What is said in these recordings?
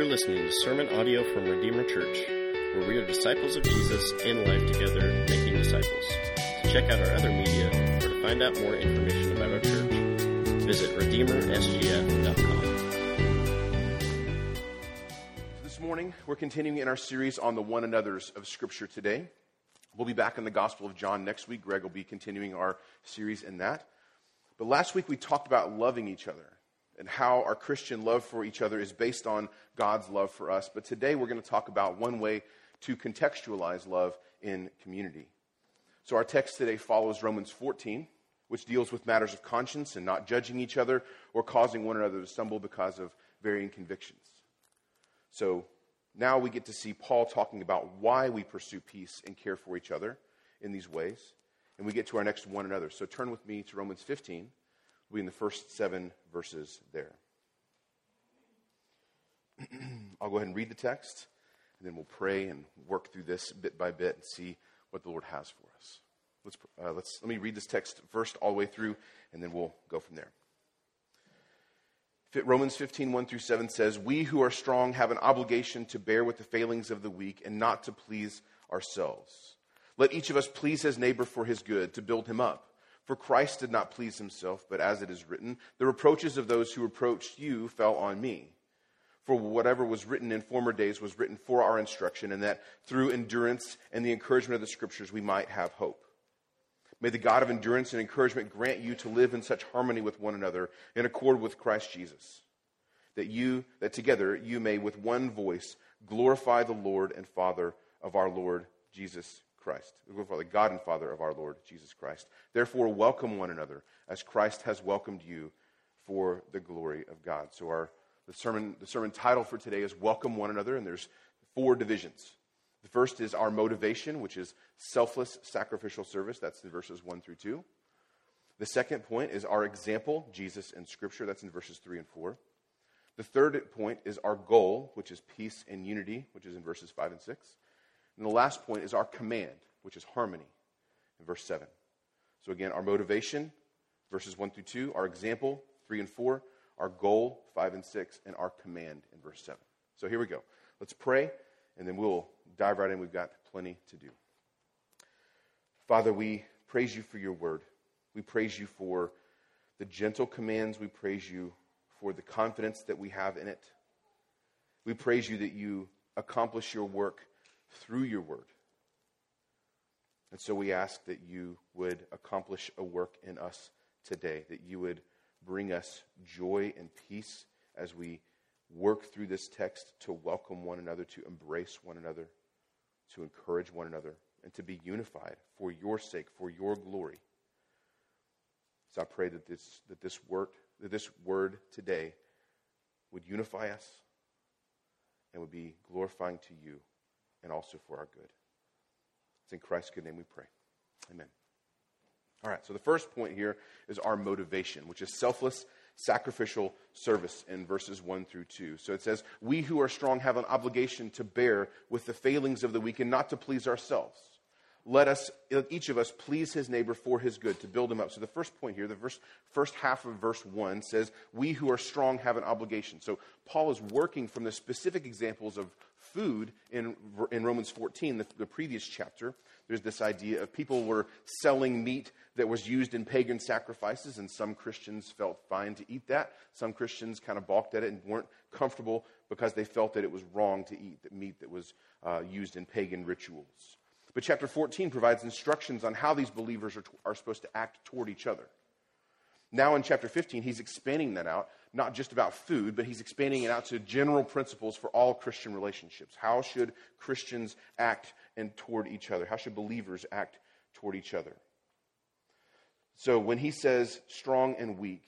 You're listening to sermon audio from Redeemer Church, where we are disciples of Jesus in life together, making disciples. To check out our other media or to find out more information about our church, visit redeemersgf.com. This morning, we're continuing in our series on the one another's of Scripture today. We'll be back in the Gospel of John next week. Greg will be continuing our series in that. But last week, we talked about loving each other and how our Christian love for each other is based on God's love for us. But today, we're going to talk about one way to contextualize love in community. So, our text today follows Romans 14, which deals with matters of conscience and not judging each other or causing one another to stumble because of varying convictions. So, now we get to see Paul talking about why we pursue peace and care for each other in these ways. And we get to our next one another. So turn with me to Romans 15. We'll be in the first seven verses there. I'll go ahead and read the text, and then we'll pray and work through this bit by bit and see what the Lord has for us. Let's, uh, let's, let me read this text first all the way through, and then we'll go from there. Romans 15, 1 through 7 says, We who are strong have an obligation to bear with the failings of the weak and not to please ourselves. Let each of us please his neighbor for his good, to build him up. For Christ did not please himself, but as it is written, the reproaches of those who reproached you fell on me. For whatever was written in former days was written for our instruction, and that through endurance and the encouragement of the scriptures we might have hope. May the God of endurance and encouragement grant you to live in such harmony with one another in accord with Christ Jesus, that you that together you may with one voice glorify the Lord and Father of our Lord Jesus Christ. The God and Father of our Lord Jesus Christ. Therefore welcome one another as Christ has welcomed you for the glory of God. So our the sermon the sermon title for today is welcome one another and there's four divisions. The first is our motivation, which is selfless sacrificial service. That's in verses 1 through 2. The second point is our example, Jesus in Scripture. That's in verses 3 and 4. The third point is our goal, which is peace and unity, which is in verses 5 and 6. And the last point is our command, which is harmony, in verse 7. So again, our motivation, verses 1 through 2, our example, 3 and 4, our goal, 5 and 6, and our command in verse 7. So here we go. Let's pray, and then we'll dive right in. We've got plenty to do. Father, we praise you for your word. We praise you for the gentle commands. We praise you for the confidence that we have in it. We praise you that you accomplish your work through your word. And so we ask that you would accomplish a work in us today, that you would bring us joy and peace as we work through this text to welcome one another, to embrace one another to encourage one another, and to be unified for your sake, for your glory. So I pray that this, that this, word, that this word today would unify us and would be glorifying to you and also for our good. It's in Christ's good name we pray. Amen. All right, so the first point here is our motivation, which is selfless sacrificial service in verses 1 through 2. So it says, We who are strong have an obligation to bear with the failings of the weak and not to please ourselves. Let us, each of us, please his neighbor for his good, to build him up. So the first point here, the verse, first half of verse 1 says, We who are strong have an obligation. So Paul is working from the specific examples of food in, in Romans 14, the, the previous chapter. There's this idea of people were selling meat that was used in pagan sacrifices, and some Christians felt fine to eat that. Some Christians kind of balked at it and weren't comfortable because they felt that it was wrong to eat that meat that was uh, used in pagan rituals. But chapter 14 provides instructions on how these believers are, are supposed to act toward each other. Now in chapter 15, he's expanding that out, not just about food, but he's expanding it out to general principles for all Christian relationships. How should Christians act and toward each other? How should believers act toward each other? So when he says strong and weak,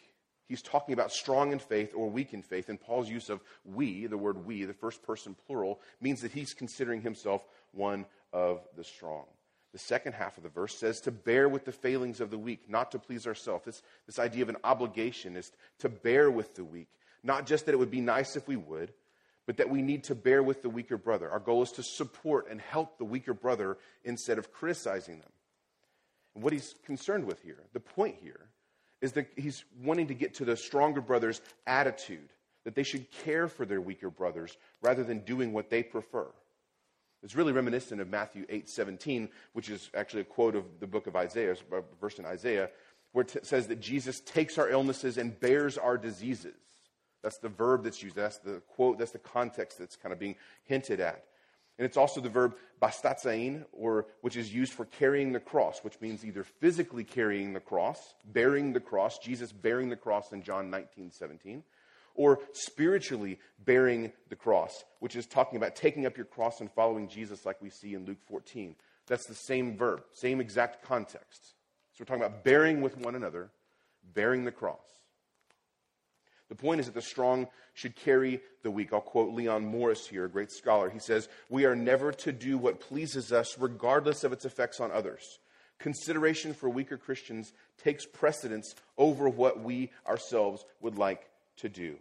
he's talking about strong in faith or weak in faith. And Paul's use of we, the word we, the first person plural, means that he's considering himself one of the strong. The second half of the verse says to bear with the failings of the weak, not to please ourselves. This, this idea of an obligation is to bear with the weak. Not just that it would be nice if we would, but that we need to bear with the weaker brother. Our goal is to support and help the weaker brother instead of criticizing them what he's concerned with here, the point here, is that he's wanting to get to the stronger brother's attitude, that they should care for their weaker brothers rather than doing what they prefer. It's really reminiscent of Matthew 8 17, which is actually a quote of the book of Isaiah, a verse in Isaiah, where it says that Jesus takes our illnesses and bears our diseases. That's the verb that's used. That's the quote, that's the context that's kind of being hinted at. And it's also the verb bastazein, or which is used for carrying the cross, which means either physically carrying the cross, bearing the cross, Jesus bearing the cross in John 19, 17, or spiritually bearing the cross, which is talking about taking up your cross and following Jesus, like we see in Luke 14. That's the same verb, same exact context. So we're talking about bearing with one another, bearing the cross. The point is that the strong should carry the weak. I'll quote Leon Morris here, a great scholar. He says, We are never to do what pleases us, regardless of its effects on others. Consideration for weaker Christians takes precedence over what we ourselves would like to do.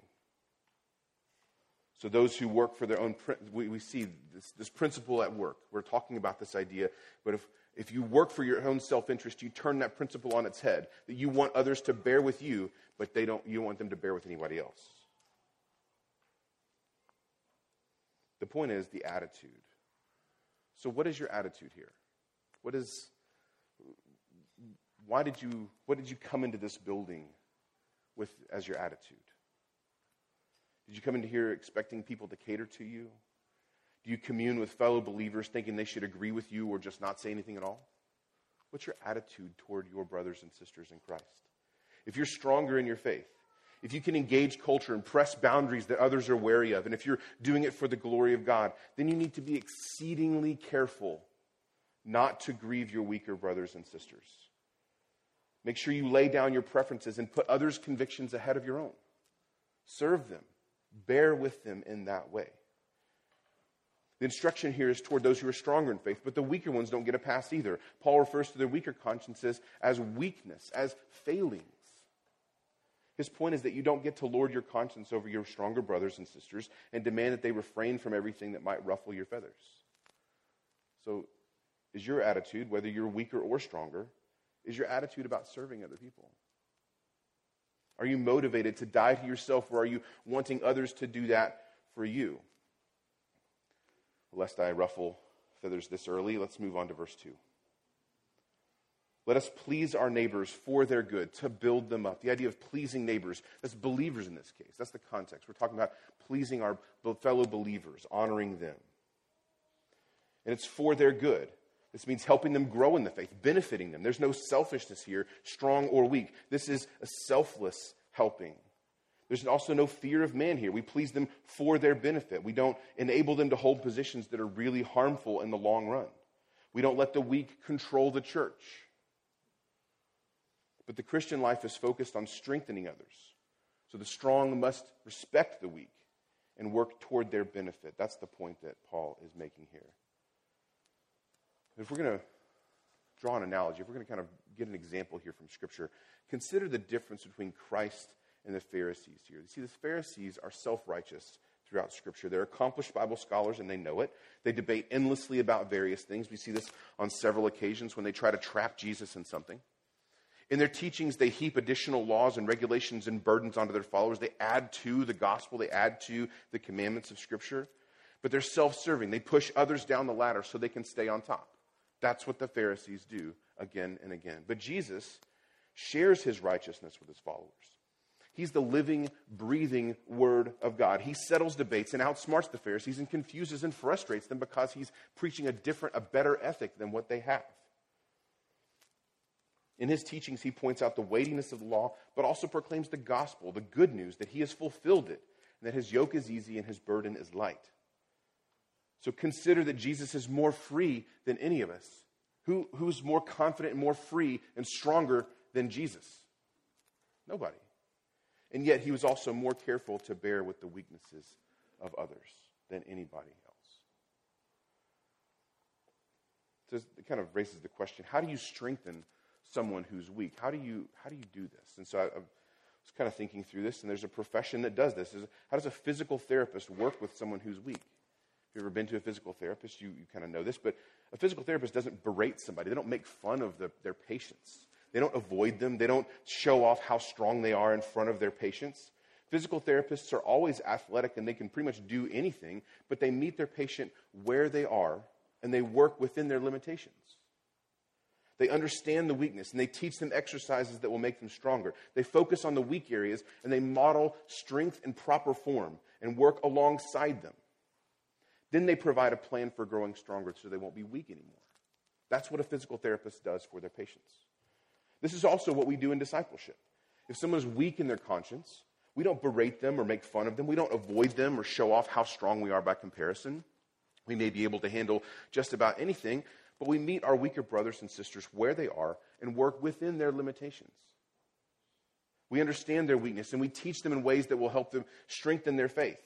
So, those who work for their own, we, we see this, this principle at work. We're talking about this idea, but if, if you work for your own self interest, you turn that principle on its head that you want others to bear with you, but they don't, you don't want them to bear with anybody else. The point is the attitude. So, what is your attitude here? What is, why did you, what did you come into this building with as your attitude? Did you come into here expecting people to cater to you? Do you commune with fellow believers thinking they should agree with you or just not say anything at all? What's your attitude toward your brothers and sisters in Christ? If you're stronger in your faith, if you can engage culture and press boundaries that others are wary of, and if you're doing it for the glory of God, then you need to be exceedingly careful not to grieve your weaker brothers and sisters. Make sure you lay down your preferences and put others' convictions ahead of your own. Serve them. Bear with them in that way. The instruction here is toward those who are stronger in faith, but the weaker ones don't get a pass either. Paul refers to their weaker consciences as weakness, as failings. His point is that you don't get to lord your conscience over your stronger brothers and sisters and demand that they refrain from everything that might ruffle your feathers. So, is your attitude, whether you're weaker or stronger, is your attitude about serving other people? Are you motivated to die to yourself, or are you wanting others to do that for you? Lest I ruffle feathers this early, let's move on to verse 2. Let us please our neighbors for their good, to build them up. The idea of pleasing neighbors, that's believers in this case. That's the context. We're talking about pleasing our fellow believers, honoring them. And it's for their good. This means helping them grow in the faith, benefiting them. There's no selfishness here, strong or weak. This is a selfless helping. There's also no fear of man here. We please them for their benefit. We don't enable them to hold positions that are really harmful in the long run. We don't let the weak control the church. But the Christian life is focused on strengthening others. So the strong must respect the weak and work toward their benefit. That's the point that Paul is making here. If we're going to draw an analogy, if we're going to kind of get an example here from Scripture, consider the difference between Christ and the Pharisees here. You see, the Pharisees are self righteous throughout Scripture. They're accomplished Bible scholars and they know it. They debate endlessly about various things. We see this on several occasions when they try to trap Jesus in something. In their teachings, they heap additional laws and regulations and burdens onto their followers. They add to the gospel, they add to the commandments of Scripture. But they're self serving. They push others down the ladder so they can stay on top. That's what the Pharisees do again and again. But Jesus shares his righteousness with his followers. He's the living, breathing Word of God. He settles debates and outsmarts the Pharisees and confuses and frustrates them because he's preaching a different, a better ethic than what they have. In his teachings, he points out the weightiness of the law, but also proclaims the gospel, the good news that he has fulfilled it, and that his yoke is easy and his burden is light. So consider that Jesus is more free than any of us. Who, who's more confident and more free and stronger than Jesus? Nobody. And yet he was also more careful to bear with the weaknesses of others than anybody else. So it kind of raises the question how do you strengthen someone who's weak? How do you, how do, you do this? And so I, I was kind of thinking through this, and there's a profession that does this. How does a physical therapist work with someone who's weak? If you've ever been to a physical therapist, you, you kind of know this, but a physical therapist doesn't berate somebody. They don't make fun of the, their patients. They don't avoid them. They don't show off how strong they are in front of their patients. Physical therapists are always athletic and they can pretty much do anything, but they meet their patient where they are and they work within their limitations. They understand the weakness and they teach them exercises that will make them stronger. They focus on the weak areas and they model strength in proper form and work alongside them. Then they provide a plan for growing stronger so they won't be weak anymore. That's what a physical therapist does for their patients. This is also what we do in discipleship. If someone is weak in their conscience, we don't berate them or make fun of them. We don't avoid them or show off how strong we are by comparison. We may be able to handle just about anything, but we meet our weaker brothers and sisters where they are and work within their limitations. We understand their weakness and we teach them in ways that will help them strengthen their faith.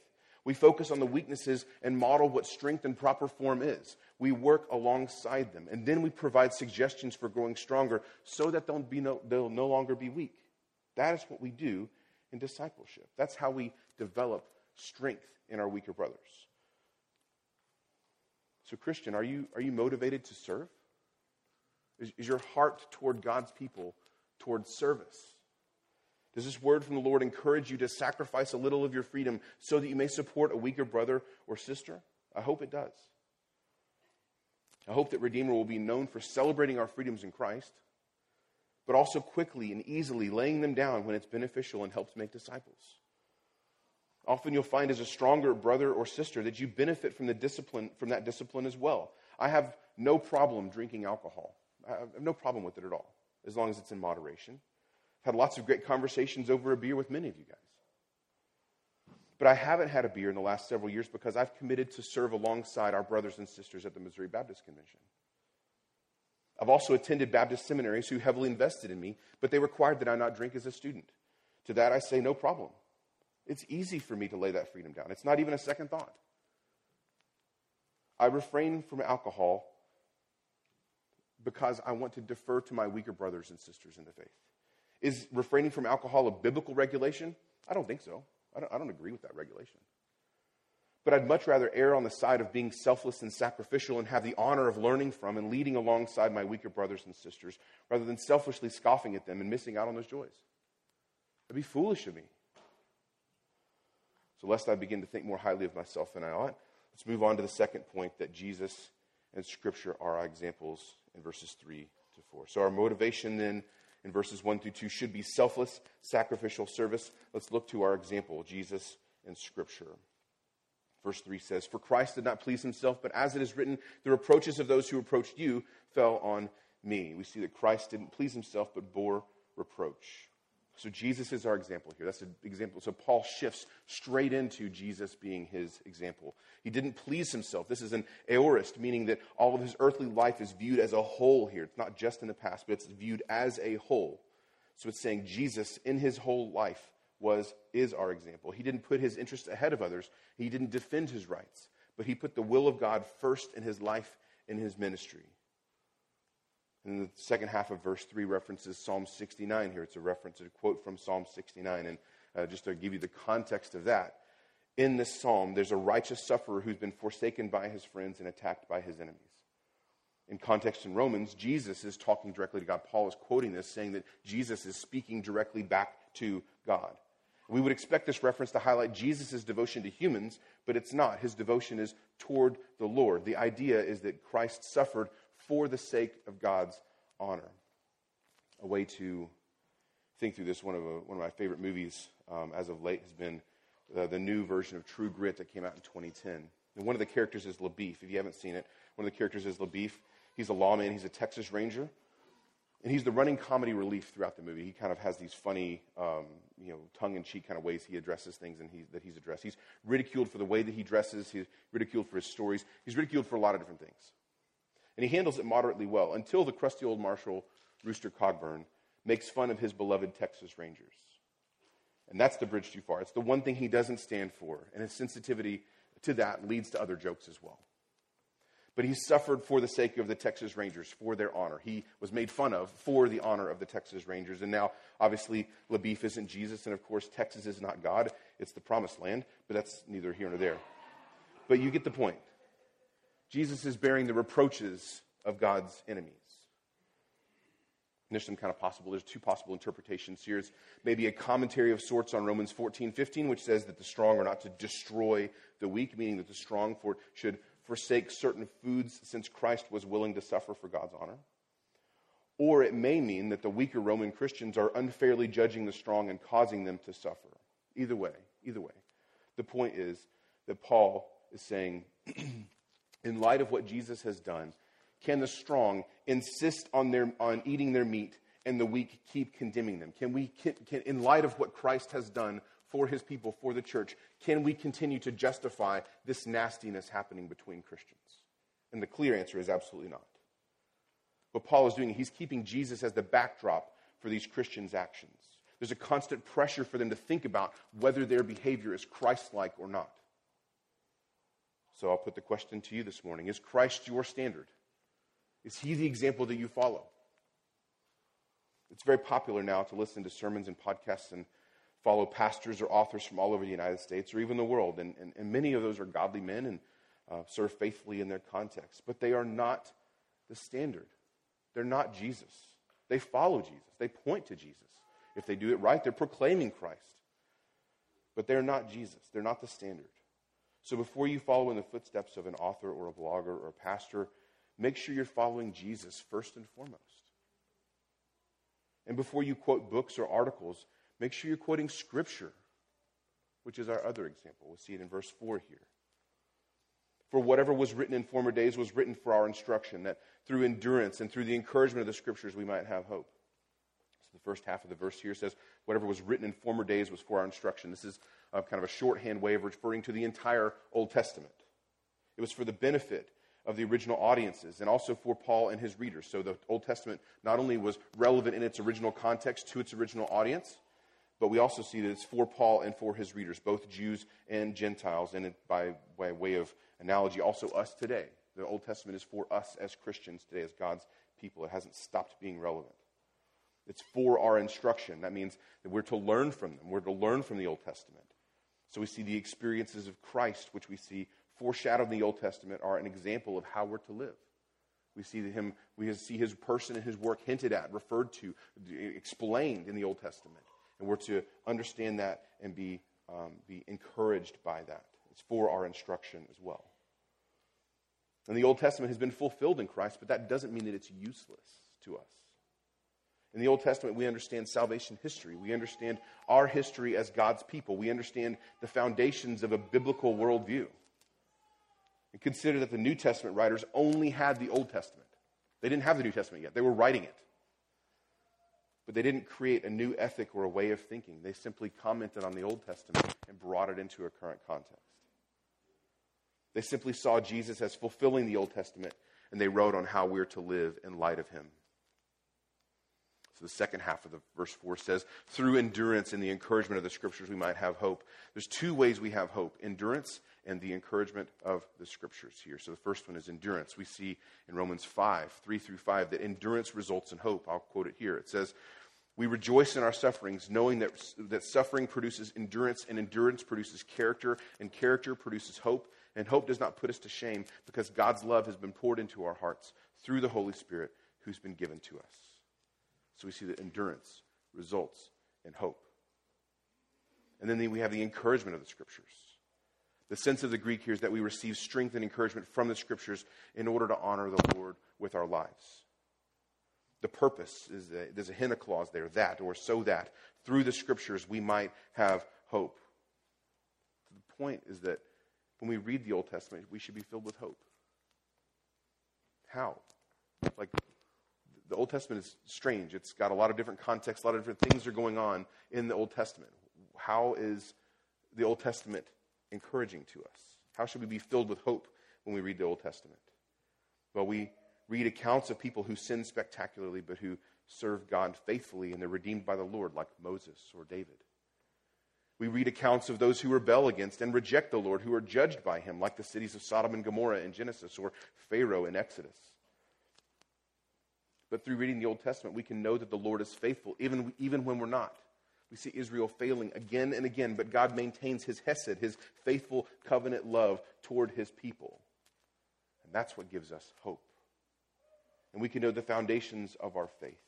We focus on the weaknesses and model what strength and proper form is. We work alongside them, and then we provide suggestions for growing stronger so that they'll, be no, they'll no longer be weak. That is what we do in discipleship. That's how we develop strength in our weaker brothers. So, Christian, are you, are you motivated to serve? Is, is your heart toward God's people toward service? Does this word from the Lord encourage you to sacrifice a little of your freedom so that you may support a weaker brother or sister? I hope it does. I hope that Redeemer will be known for celebrating our freedoms in Christ, but also quickly and easily laying them down when it's beneficial and helps make disciples. Often you'll find as a stronger brother or sister that you benefit from the discipline from that discipline as well. I have no problem drinking alcohol. I have no problem with it at all, as long as it's in moderation. Had lots of great conversations over a beer with many of you guys. But I haven't had a beer in the last several years because I've committed to serve alongside our brothers and sisters at the Missouri Baptist Convention. I've also attended Baptist seminaries who heavily invested in me, but they required that I not drink as a student. To that I say, no problem. It's easy for me to lay that freedom down. It's not even a second thought. I refrain from alcohol because I want to defer to my weaker brothers and sisters in the faith. Is refraining from alcohol a biblical regulation? I don't think so. I don't, I don't agree with that regulation. But I'd much rather err on the side of being selfless and sacrificial and have the honor of learning from and leading alongside my weaker brothers and sisters rather than selfishly scoffing at them and missing out on those joys. That'd be foolish of me. So, lest I begin to think more highly of myself than I ought, let's move on to the second point that Jesus and Scripture are our examples in verses 3 to 4. So, our motivation then in verses 1 through 2 should be selfless, sacrificial service. Let's look to our example, Jesus and Scripture. Verse 3 says, For Christ did not please himself, but as it is written, the reproaches of those who reproached you fell on me. We see that Christ didn't please himself, but bore reproach. So Jesus is our example here. That's an example. So Paul shifts straight into Jesus being his example. He didn't please himself. This is an aorist, meaning that all of his earthly life is viewed as a whole here. It's not just in the past, but it's viewed as a whole. So it's saying Jesus in his whole life was is our example. He didn't put his interests ahead of others. He didn't defend his rights, but he put the will of God first in his life in his ministry. And the second half of verse 3 references Psalm 69 here. It's a reference, a quote from Psalm 69. And uh, just to give you the context of that, in this psalm, there's a righteous sufferer who's been forsaken by his friends and attacked by his enemies. In context in Romans, Jesus is talking directly to God. Paul is quoting this, saying that Jesus is speaking directly back to God. We would expect this reference to highlight Jesus' devotion to humans, but it's not. His devotion is toward the Lord. The idea is that Christ suffered for the sake of God's honor. A way to think through this, one of, a, one of my favorite movies um, as of late has been uh, the new version of True Grit that came out in 2010. And one of the characters is LaBoeuf. If you haven't seen it, one of the characters is LaBoeuf. He's a lawman, he's a Texas Ranger. And he's the running comedy relief throughout the movie. He kind of has these funny, um, you know, tongue-in-cheek kind of ways he addresses things and he, that he's addressed. He's ridiculed for the way that he dresses. He's ridiculed for his stories. He's ridiculed for a lot of different things. And he handles it moderately well until the crusty old marshal, Rooster Cogburn, makes fun of his beloved Texas Rangers. And that's the bridge too far. It's the one thing he doesn't stand for. And his sensitivity to that leads to other jokes as well. But he suffered for the sake of the Texas Rangers, for their honor. He was made fun of for the honor of the Texas Rangers. And now, obviously, LaBoeuf isn't Jesus. And of course, Texas is not God. It's the promised land. But that's neither here nor there. But you get the point. Jesus is bearing the reproaches of God's enemies. there's some kind of possible, there's two possible interpretations here. It's maybe a commentary of sorts on Romans 14, 15, which says that the strong are not to destroy the weak, meaning that the strong for, should forsake certain foods since Christ was willing to suffer for God's honor. Or it may mean that the weaker Roman Christians are unfairly judging the strong and causing them to suffer. Either way, either way. The point is that Paul is saying, in light of what Jesus has done, can the strong insist on, their, on eating their meat and the weak keep condemning them? Can we, can, can, in light of what Christ has done for his people, for the church, can we continue to justify this nastiness happening between Christians? And the clear answer is absolutely not. What Paul is doing, he's keeping Jesus as the backdrop for these Christians' actions. There's a constant pressure for them to think about whether their behavior is Christ like or not. So I'll put the question to you this morning Is Christ your standard? Is he the example that you follow? It's very popular now to listen to sermons and podcasts and follow pastors or authors from all over the United States or even the world. And, and, and many of those are godly men and uh, serve faithfully in their context. But they are not the standard. They're not Jesus. They follow Jesus, they point to Jesus. If they do it right, they're proclaiming Christ. But they're not Jesus, they're not the standard. So before you follow in the footsteps of an author or a blogger or a pastor, make sure you're following Jesus first and foremost. And before you quote books or articles, make sure you're quoting Scripture, which is our other example. We'll see it in verse 4 here. For whatever was written in former days was written for our instruction, that through endurance and through the encouragement of the Scriptures we might have hope. The first half of the verse here says, Whatever was written in former days was for our instruction. This is uh, kind of a shorthand way of referring to the entire Old Testament. It was for the benefit of the original audiences and also for Paul and his readers. So the Old Testament not only was relevant in its original context to its original audience, but we also see that it's for Paul and for his readers, both Jews and Gentiles, and by, by way of analogy, also us today. The Old Testament is for us as Christians today, as God's people. It hasn't stopped being relevant. It's for our instruction. That means that we're to learn from them. We're to learn from the Old Testament. So we see the experiences of Christ, which we see foreshadowed in the Old Testament, are an example of how we're to live. We see him, we see his person and his work hinted at, referred to, explained in the Old Testament. And we're to understand that and be, um, be encouraged by that. It's for our instruction as well. And the Old Testament has been fulfilled in Christ, but that doesn't mean that it's useless to us. In the Old Testament, we understand salvation history. We understand our history as God's people. We understand the foundations of a biblical worldview. And consider that the New Testament writers only had the Old Testament. They didn't have the New Testament yet, they were writing it. But they didn't create a new ethic or a way of thinking. They simply commented on the Old Testament and brought it into a current context. They simply saw Jesus as fulfilling the Old Testament, and they wrote on how we're to live in light of him. So the second half of the verse 4 says, through endurance and the encouragement of the scriptures, we might have hope. There's two ways we have hope endurance and the encouragement of the scriptures here. So the first one is endurance. We see in Romans 5, 3 through 5, that endurance results in hope. I'll quote it here. It says, We rejoice in our sufferings, knowing that, that suffering produces endurance, and endurance produces character, and character produces hope. And hope does not put us to shame because God's love has been poured into our hearts through the Holy Spirit who's been given to us. So we see that endurance results in hope. And then we have the encouragement of the scriptures. The sense of the Greek here is that we receive strength and encouragement from the scriptures in order to honor the Lord with our lives. The purpose is that there's a hina clause there, that or so that through the scriptures we might have hope. The point is that when we read the Old Testament, we should be filled with hope. How? Like the Old Testament is strange. It's got a lot of different contexts, a lot of different things are going on in the Old Testament. How is the Old Testament encouraging to us? How should we be filled with hope when we read the Old Testament? Well, we read accounts of people who sin spectacularly but who serve God faithfully and they're redeemed by the Lord, like Moses or David. We read accounts of those who rebel against and reject the Lord, who are judged by him, like the cities of Sodom and Gomorrah in Genesis or Pharaoh in Exodus. But through reading the Old Testament, we can know that the Lord is faithful, even, even when we're not. We see Israel failing again and again, but God maintains his hesed, his faithful covenant love toward his people. And that's what gives us hope. And we can know the foundations of our faith.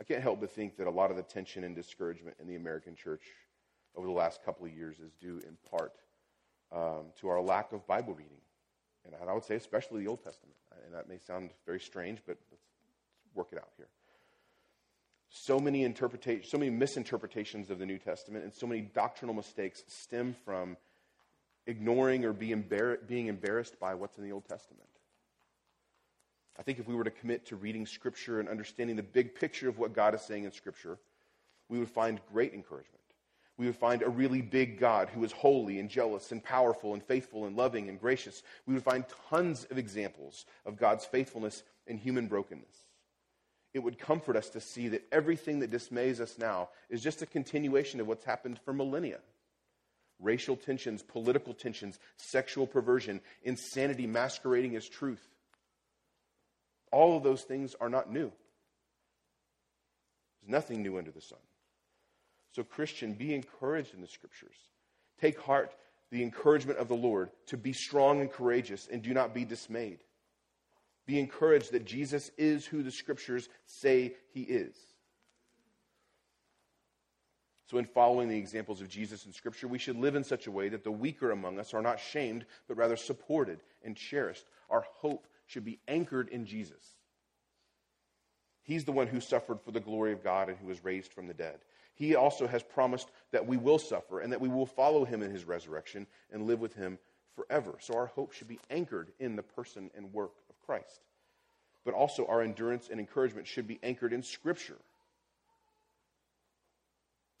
I can't help but think that a lot of the tension and discouragement in the American church over the last couple of years is due in part um, to our lack of Bible reading. And I would say, especially the Old Testament. And that may sound very strange, but let's work it out here. So many interpretations, so many misinterpretations of the New Testament, and so many doctrinal mistakes stem from ignoring or embar- being embarrassed by what's in the Old Testament. I think if we were to commit to reading Scripture and understanding the big picture of what God is saying in Scripture, we would find great encouragement. We would find a really big God who is holy and jealous and powerful and faithful and loving and gracious. We would find tons of examples of God's faithfulness in human brokenness. It would comfort us to see that everything that dismays us now is just a continuation of what's happened for millennia racial tensions, political tensions, sexual perversion, insanity masquerading as truth. All of those things are not new. There's nothing new under the sun. So, Christian, be encouraged in the scriptures. Take heart the encouragement of the Lord to be strong and courageous and do not be dismayed. Be encouraged that Jesus is who the scriptures say he is. So, in following the examples of Jesus in Scripture, we should live in such a way that the weaker among us are not shamed, but rather supported and cherished. Our hope should be anchored in Jesus. He's the one who suffered for the glory of God and who was raised from the dead. He also has promised that we will suffer and that we will follow him in his resurrection and live with him forever. So our hope should be anchored in the person and work of Christ. But also our endurance and encouragement should be anchored in Scripture.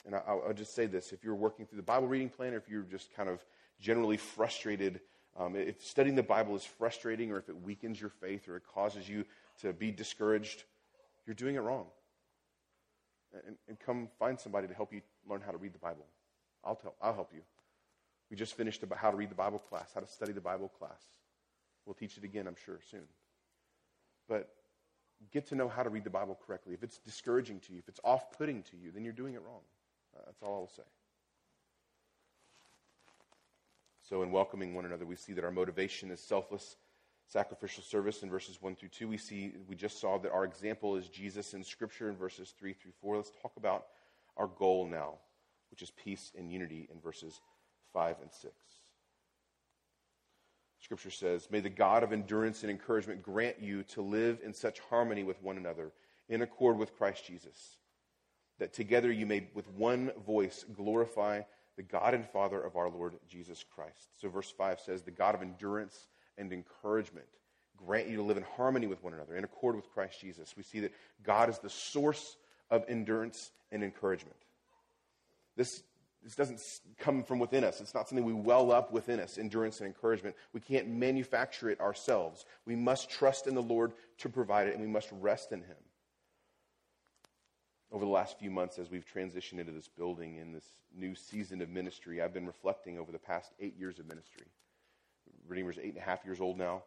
And I'll, just say this if you're working through the Bible reading plan, or if you're just kind of generally frustrated um, if studying the Bible is frustrating or if it weakens your faith or it causes you to be discouraged, you're doing it wrong. And, and come find somebody to help you learn how to read the Bible. I'll, tell, I'll help you. We just finished about how to read the Bible class, how to study the Bible class. We'll teach it again, I'm sure, soon. But get to know how to read the Bible correctly. If it's discouraging to you, if it's off putting to you, then you're doing it wrong. Uh, that's all I'll say. So, in welcoming one another, we see that our motivation is selfless, sacrificial service in verses 1 through 2. We see, we just saw that our example is Jesus in Scripture in verses 3 through 4. Let's talk about our goal now, which is peace and unity in verses 5 and 6. Scripture says, May the God of endurance and encouragement grant you to live in such harmony with one another, in accord with Christ Jesus, that together you may with one voice glorify the God and Father of our Lord Jesus Christ. So, verse 5 says, The God of endurance and encouragement grant you to live in harmony with one another, in accord with Christ Jesus. We see that God is the source of endurance and encouragement. This, this doesn't come from within us. It's not something we well up within us, endurance and encouragement. We can't manufacture it ourselves. We must trust in the Lord to provide it, and we must rest in Him over the last few months as we've transitioned into this building in this new season of ministry, I've been reflecting over the past eight years of ministry. Redeemer's eight and a half years old now.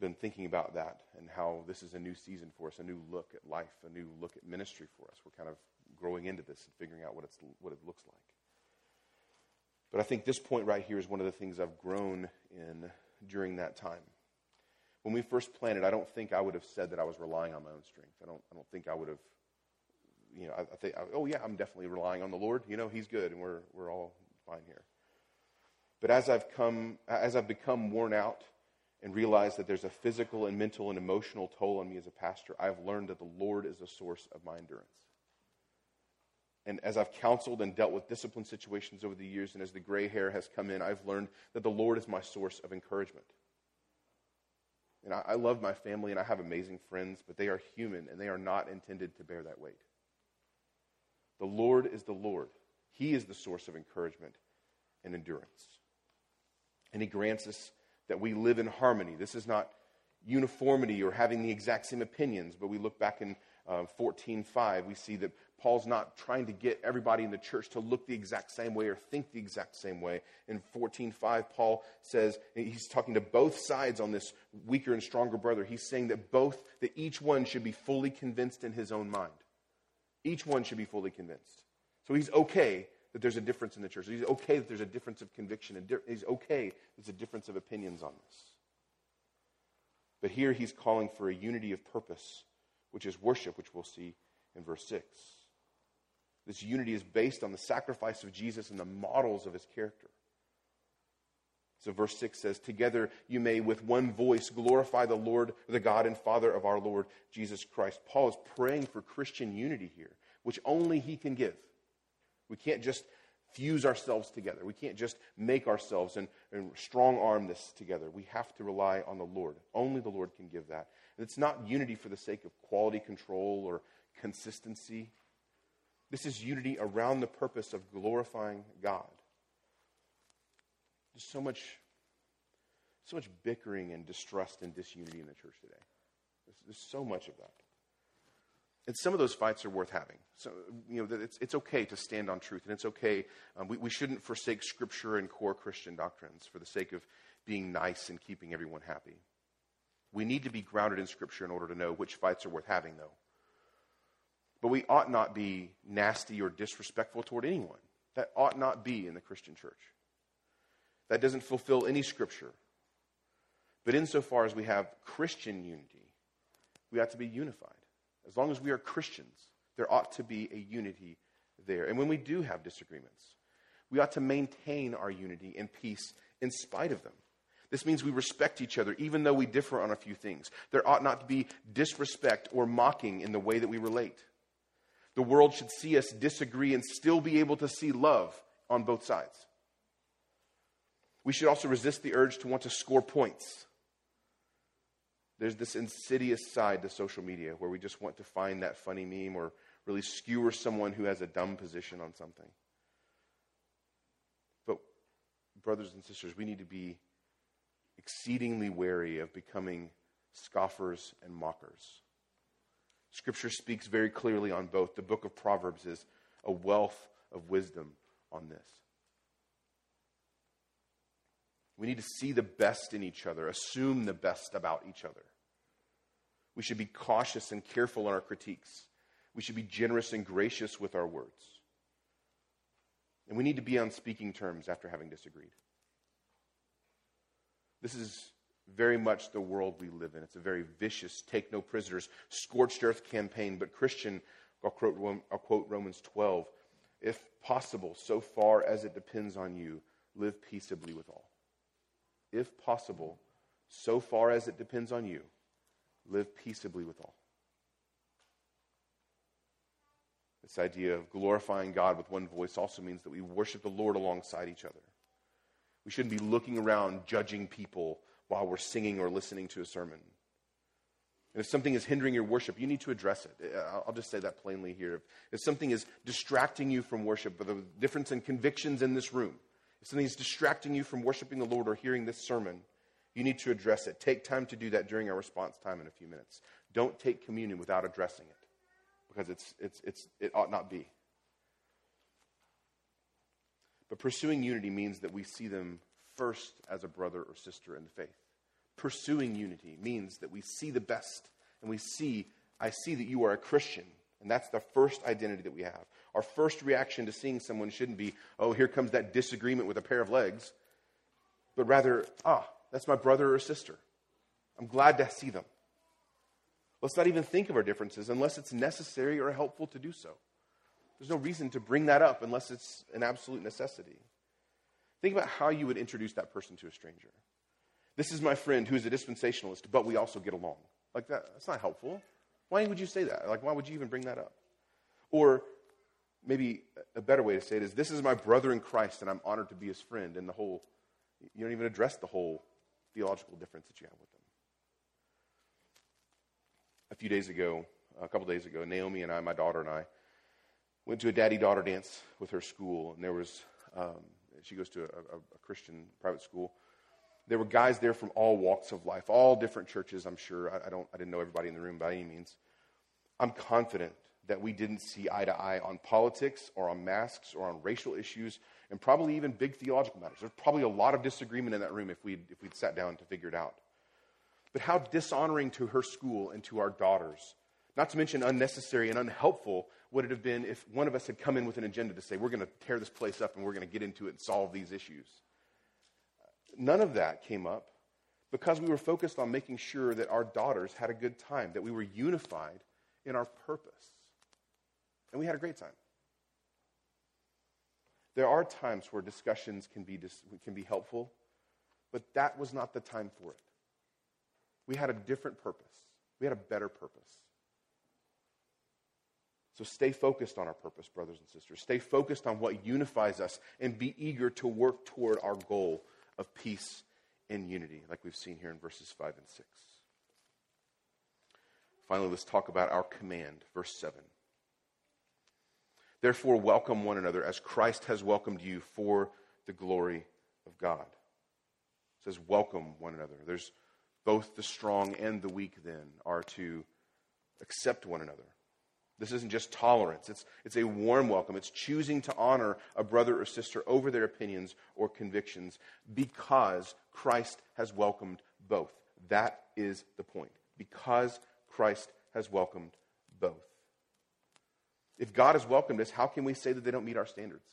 Been thinking about that and how this is a new season for us, a new look at life, a new look at ministry for us. We're kind of growing into this and figuring out what, it's, what it looks like. But I think this point right here is one of the things I've grown in during that time. When we first planted, I don't think I would have said that I was relying on my own strength. I don't, I don't think I would have you know, I, I think, oh yeah, I'm definitely relying on the Lord. You know, He's good, and we're we're all fine here. But as I've come, as I've become worn out and realized that there's a physical and mental and emotional toll on me as a pastor, I've learned that the Lord is the source of my endurance. And as I've counseled and dealt with discipline situations over the years, and as the gray hair has come in, I've learned that the Lord is my source of encouragement. And I, I love my family and I have amazing friends, but they are human and they are not intended to bear that weight. The Lord is the Lord. He is the source of encouragement and endurance. And He grants us that we live in harmony. This is not uniformity or having the exact same opinions, but we look back in uh, 14.5, we see that Paul's not trying to get everybody in the church to look the exact same way or think the exact same way. In 14.5, Paul says, he's talking to both sides on this weaker and stronger brother. He's saying that both, that each one should be fully convinced in his own mind. Each one should be fully convinced. So he's okay that there's a difference in the church. He's okay that there's a difference of conviction. And he's okay there's a difference of opinions on this. But here he's calling for a unity of purpose, which is worship, which we'll see in verse 6. This unity is based on the sacrifice of Jesus and the models of his character. So, verse 6 says, Together you may with one voice glorify the Lord, the God and Father of our Lord Jesus Christ. Paul is praying for Christian unity here, which only he can give. We can't just fuse ourselves together. We can't just make ourselves and, and strong arm this together. We have to rely on the Lord. Only the Lord can give that. And it's not unity for the sake of quality control or consistency. This is unity around the purpose of glorifying God. There's so much, so much bickering and distrust and disunity in the church today. There's, there's so much of that. And some of those fights are worth having. So, you know, it's, it's okay to stand on truth, and it's okay. Um, we, we shouldn't forsake Scripture and core Christian doctrines for the sake of being nice and keeping everyone happy. We need to be grounded in Scripture in order to know which fights are worth having, though. But we ought not be nasty or disrespectful toward anyone. That ought not be in the Christian church. That doesn't fulfill any Scripture. But insofar as we have Christian unity, we ought to be unified. As long as we are Christians, there ought to be a unity there. And when we do have disagreements, we ought to maintain our unity and peace in spite of them. This means we respect each other, even though we differ on a few things. There ought not to be disrespect or mocking in the way that we relate. The world should see us disagree and still be able to see love on both sides. We should also resist the urge to want to score points there's this insidious side to social media where we just want to find that funny meme or really skewer someone who has a dumb position on something. But, brothers and sisters, we need to be exceedingly wary of becoming scoffers and mockers. Scripture speaks very clearly on both. The book of Proverbs is a wealth of wisdom on this. We need to see the best in each other, assume the best about each other. We should be cautious and careful in our critiques. We should be generous and gracious with our words. And we need to be on speaking terms after having disagreed. This is very much the world we live in. It's a very vicious, take no prisoners, scorched earth campaign. But Christian, I'll quote, I'll quote Romans 12 if possible, so far as it depends on you, live peaceably with all if possible, so far as it depends on you, live peaceably with all. This idea of glorifying God with one voice also means that we worship the Lord alongside each other. We shouldn't be looking around judging people while we're singing or listening to a sermon. And if something is hindering your worship, you need to address it. Uh, I'll just say that plainly here. If something is distracting you from worship, the difference in convictions in this room, if something is distracting you from worshiping the Lord or hearing this sermon, you need to address it. Take time to do that during our response time in a few minutes. Don't take communion without addressing it because it's, it's, it's, it ought not be. But pursuing unity means that we see them first as a brother or sister in the faith. Pursuing unity means that we see the best and we see, I see that you are a Christian. And that's the first identity that we have. Our first reaction to seeing someone shouldn't be, oh, here comes that disagreement with a pair of legs, but rather, ah, that's my brother or sister. I'm glad to see them. Let's not even think of our differences unless it's necessary or helpful to do so. There's no reason to bring that up unless it's an absolute necessity. Think about how you would introduce that person to a stranger. This is my friend who's a dispensationalist, but we also get along. Like that, that's not helpful. Why would you say that? Like, why would you even bring that up? Or maybe a better way to say it is this is my brother in Christ, and I'm honored to be his friend. And the whole, you don't even address the whole theological difference that you have with them. A few days ago, a couple days ago, Naomi and I, my daughter and I, went to a daddy daughter dance with her school, and there was, um, she goes to a, a, a Christian private school there were guys there from all walks of life, all different churches, I'm sure. I, I, don't, I didn't know everybody in the room by any means. I'm confident that we didn't see eye to eye on politics or on masks or on racial issues and probably even big theological matters. There's probably a lot of disagreement in that room if we'd, if we'd sat down to figure it out. But how dishonoring to her school and to our daughters, not to mention unnecessary and unhelpful, would it have been if one of us had come in with an agenda to say, we're going to tear this place up and we're going to get into it and solve these issues? None of that came up because we were focused on making sure that our daughters had a good time, that we were unified in our purpose. And we had a great time. There are times where discussions can be, dis- can be helpful, but that was not the time for it. We had a different purpose, we had a better purpose. So stay focused on our purpose, brothers and sisters. Stay focused on what unifies us and be eager to work toward our goal of peace and unity, like we've seen here in verses 5 and 6. Finally, let's talk about our command, verse 7. Therefore, welcome one another as Christ has welcomed you for the glory of God. It says, welcome one another. There's both the strong and the weak, then, are to accept one another. This isn't just tolerance, it's, it's a warm welcome. It's choosing to honor a brother or sister over their opinions or convictions because Christ has welcomed both. That is the point. Because Christ has welcomed both. If God has welcomed us, how can we say that they don't meet our standards?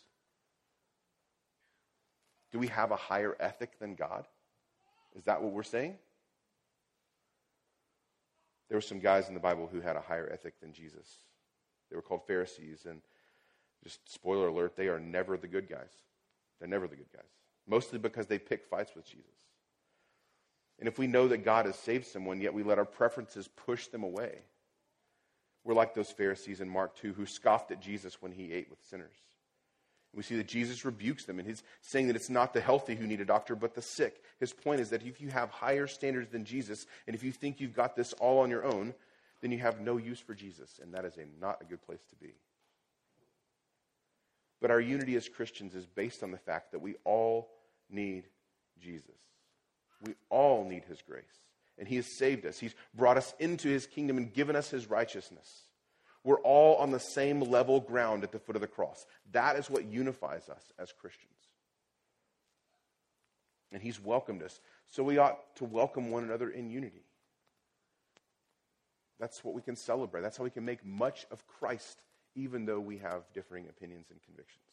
Do we have a higher ethic than God? Is that what we're saying? There were some guys in the Bible who had a higher ethic than Jesus. They were called Pharisees, and just spoiler alert, they are never the good guys. They're never the good guys. Mostly because they pick fights with Jesus. And if we know that God has saved someone, yet we let our preferences push them away, we're like those Pharisees in Mark 2 who scoffed at Jesus when he ate with sinners. We see that Jesus rebukes them, and he's saying that it's not the healthy who need a doctor, but the sick. His point is that if you have higher standards than Jesus, and if you think you've got this all on your own, then you have no use for Jesus, and that is a, not a good place to be. But our unity as Christians is based on the fact that we all need Jesus. We all need his grace. And he has saved us. He's brought us into his kingdom and given us his righteousness. We're all on the same level ground at the foot of the cross. That is what unifies us as Christians. And he's welcomed us. So we ought to welcome one another in unity. That's what we can celebrate. That's how we can make much of Christ, even though we have differing opinions and convictions.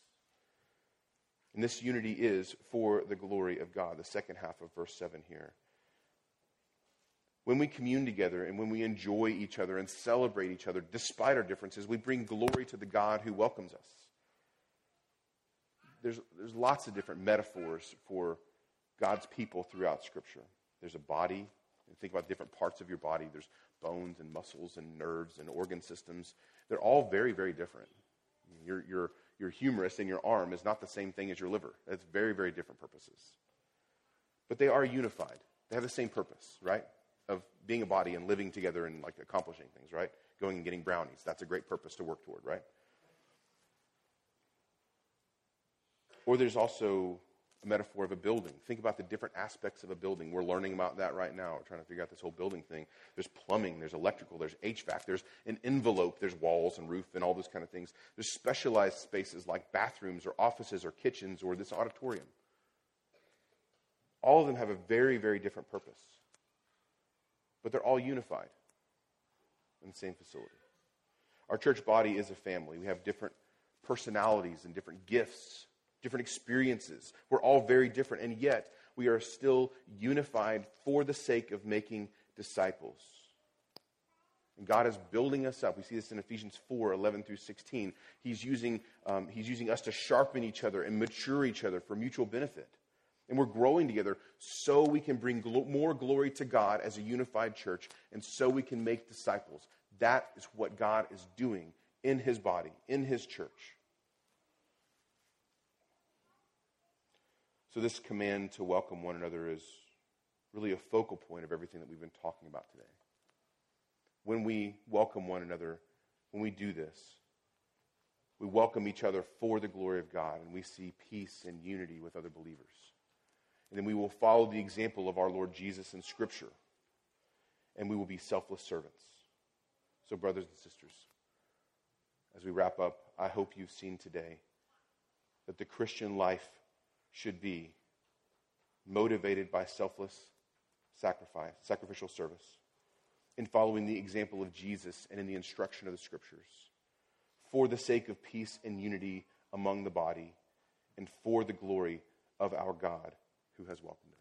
And this unity is for the glory of God. The second half of verse 7 here. When we commune together and when we enjoy each other and celebrate each other despite our differences, we bring glory to the God who welcomes us. There's, there's lots of different metaphors for God's people throughout Scripture. There's a body, and think about different parts of your body. There's bones and muscles and nerves and organ systems. They're all very, very different. Your, your, your humerus in your arm is not the same thing as your liver. That's very, very different purposes. But they are unified. They have the same purpose, right? of being a body and living together and like accomplishing things, right? Going and getting brownies. That's a great purpose to work toward, right? Or there's also a metaphor of a building. Think about the different aspects of a building. We're learning about that right now. We're trying to figure out this whole building thing. There's plumbing, there's electrical, there's HVAC, there's an envelope, there's walls and roof and all those kind of things. There's specialized spaces like bathrooms or offices or kitchens or this auditorium. All of them have a very, very different purpose but they're all unified in the same facility. Our church body is a family. We have different personalities and different gifts, different experiences. We're all very different, and yet we are still unified for the sake of making disciples. And God is building us up. We see this in Ephesians 4 11 through 16. He's using, um, he's using us to sharpen each other and mature each other for mutual benefit. And we're growing together so we can bring more glory to God as a unified church and so we can make disciples. That is what God is doing in his body, in his church. So, this command to welcome one another is really a focal point of everything that we've been talking about today. When we welcome one another, when we do this, we welcome each other for the glory of God and we see peace and unity with other believers. And then we will follow the example of our Lord Jesus in Scripture. And we will be selfless servants. So, brothers and sisters, as we wrap up, I hope you've seen today that the Christian life should be motivated by selfless sacrifice, sacrificial service, in following the example of Jesus and in the instruction of the Scriptures, for the sake of peace and unity among the body, and for the glory of our God who has welcomed